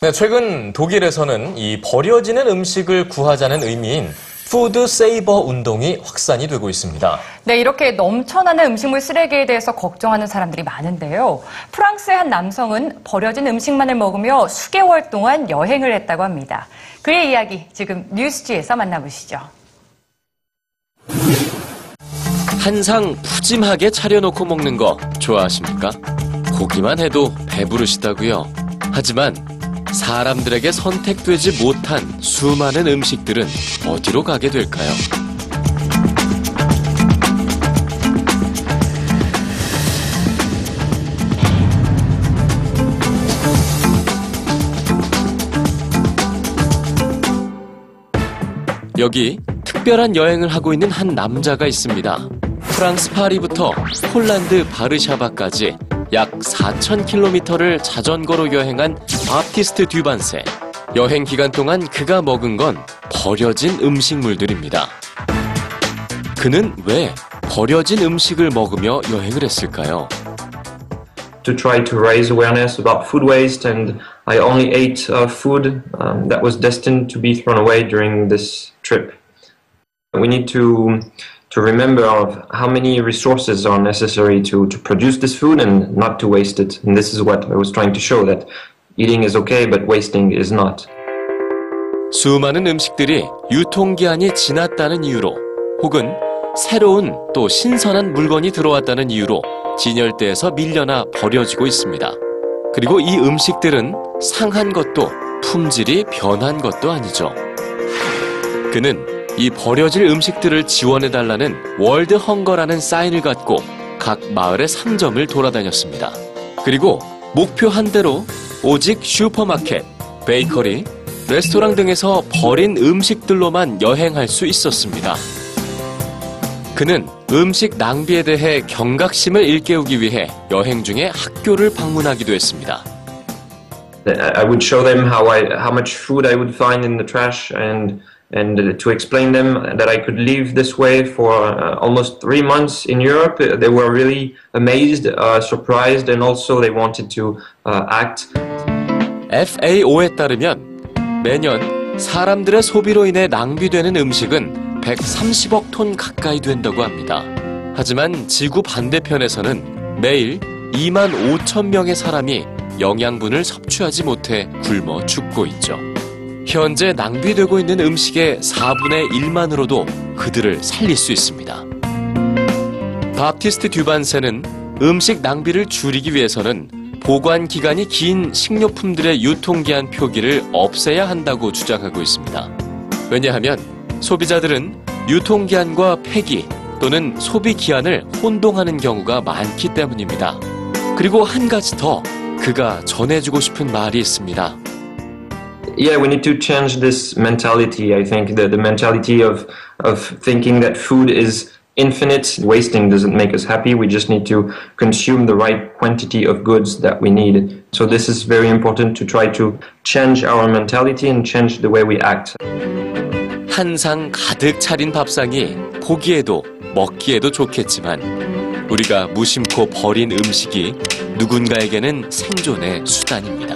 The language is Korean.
네, 최근 독일에서는 이 버려지는 음식을 구하자는 의미인 food saver 운동이 확산이 되고 있습니다. 네, 이렇게 넘쳐나는 음식물 쓰레기에 대해서 걱정하는 사람들이 많은데요. 프랑스의 한 남성은 버려진 음식만을 먹으며 수개월 동안 여행을 했다고 합니다. 그의 이야기 지금 뉴스G에서 만나보시죠. 한상 푸짐하게 차려놓고 먹는 거 좋아하십니까? 보기만 해도 배부르시다고요. 하지만 사람들에게 선택되지 못한 수많은 음식들은 어디로 가게 될까요? 여기 특별한 여행을 하고 있는 한 남자가 있습니다. 프랑스 파리부터 폴란드 바르샤바까지 약 4,000km를 자전거로 여행한 바티스트 듀반세. 여행 기간 동안 그가 먹은 건 버려진 음식물들입니다. 그는 왜 버려진 음식을 먹으며 여행을 했을까요? to try to raise awareness about food waste, and I only ate uh, food um, that was destined to be thrown away during this trip. We need to to remember of how many resources are necessary to, to produce this food and not to waste it. And this is what I was trying to show that eating is okay, but wasting is not. 수많은 음식들이 유통기한이 지났다는 이유로 혹은 새로운 또 신선한 물건이 들어왔다는 이유로 진열대에서 밀려나 버려지고 있습니다. 그리고 이 음식들은 상한 것도 품질이 변한 것도 아니죠. 그는 이 버려질 음식들을 지원해달라는 World Hunger라는 사인을 갖고 각 마을의 상점을 돌아다녔습니다. 그리고 목표 한 대로 오직 슈퍼마켓, 베이커리, 레스토랑 등에서 버린 음식들로만 여행할 수 있었습니다. 그는 음식 낭비에 대해 경각심을 일깨우기 위해 여행 중에 학교를 방문하기도 했습니다. I would show them how I how much food I would find in the trash and and to explain them that I could live this way for uh, almost three months in Europe. They were really amazed, uh, surprised, and also they wanted to uh, act. FAO에 따르면 매년 사람들의 소비로 인해 낭비되는 음식은 130억 톤 가까이 된다고 합니다. 하지만 지구 반대편에서는 매일 2만 5천 명의 사람이 영양분을 섭취하지 못해 굶어 죽고 있죠. 현재 낭비되고 있는 음식의 4분의 1만으로도 그들을 살릴 수 있습니다. 바티스트 듀반세는 음식 낭비를 줄이기 위해서는 보관 기간이 긴 식료품들의 유통기한 표기를 없애야 한다고 주장하고 있습니다. 왜냐하면 소비자들은 유통기한과 폐기 또는 소비 기한을 혼동하는 경우가 많기 때문입니다. 그리고 한 가지 더 그가 전해주고 싶은 말이 있습니다. Yeah, we need to change this mentality. I think the, the mentality of of thinking that food is infinite. Wasting doesn't make us happy. We just need to consume the right quantity of goods that we need. So this is very important to try to change our mentality and change the way we act. 한 상 가득 차린 밥상이 보기에도 먹기에도 좋겠지만 우리가 무심코 버린 음식이 누군가에게는 생존의 수단입니다.